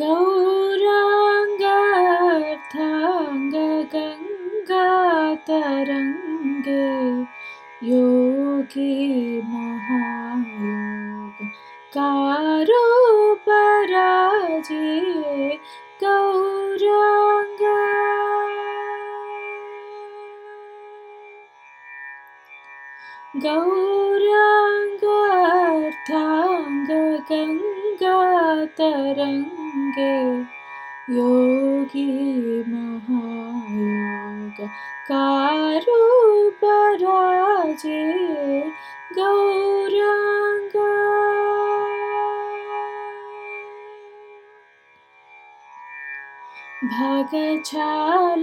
गौरङ्गर्थाङ्ग योगी तरङ्गयोगी महा कारूपराजे गौरङ्ग। गौरङ्गर्थाङ्ग गोगी महाय कारूपराजे गौराङ्ग भगचालमुण्डमा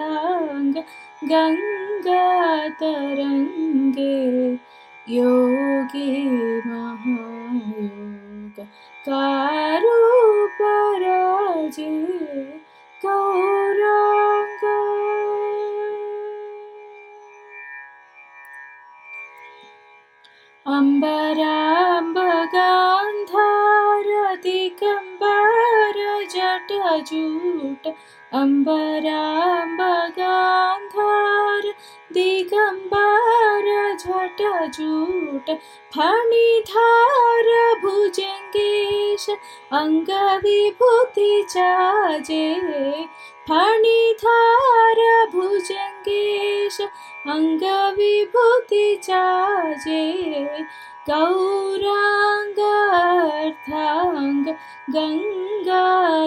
ढमरु भाजे गौराङ्गार्थाङ्ग गङ्गातरङ्गे योगी महायोग कारो पराजे गौराङ्ग अम्बराम्बगान्धारदिगम्बर जटजूट अम्बराम्बगान्धार दिगम्बर झटजूट फणिधार भुजङ्गेश अङ्गविभूति चाजे फणिधार भुजङ्गेश अङ्गविभूति चाजे गौराङ्गार्थाङ्ग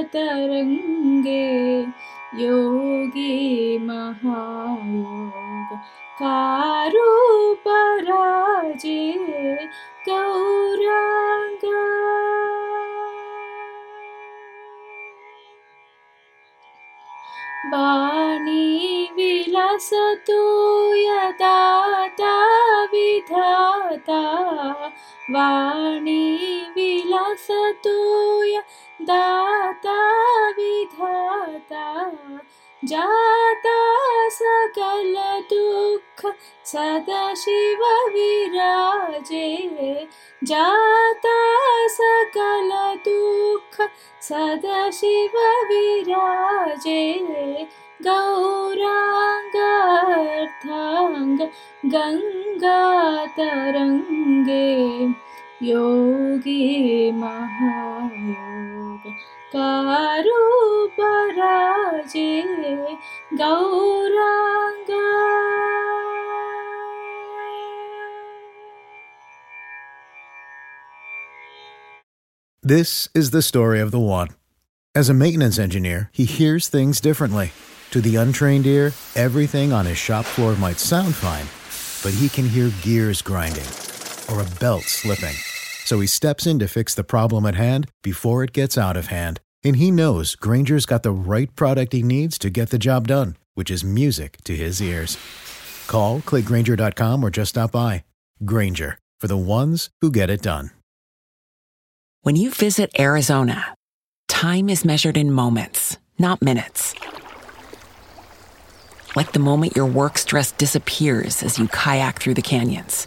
तरङ्गे योगी महायोग। कारुपराजे गौराङ्ग। वाणी विलसतु विलसतुयता विधाता। वाणी विलसतु विलसतुय दाता विधाता जाता सकलदुःख सदशिवविराजे जाता सकलदुःख सदशिवविराजे गौराङ्गार्थाङ्ग गङ्गातरङ्गे योगी महा This is the story of the one. As a maintenance engineer, he hears things differently. To the untrained ear, everything on his shop floor might sound fine, but he can hear gears grinding or a belt slipping. So he steps in to fix the problem at hand before it gets out of hand. And he knows Grainger's got the right product he needs to get the job done, which is music to his ears. Call, clickgrainger.com, or just stop by. Grainger, for the ones who get it done. When you visit Arizona, time is measured in moments, not minutes. Like the moment your work stress disappears as you kayak through the canyons,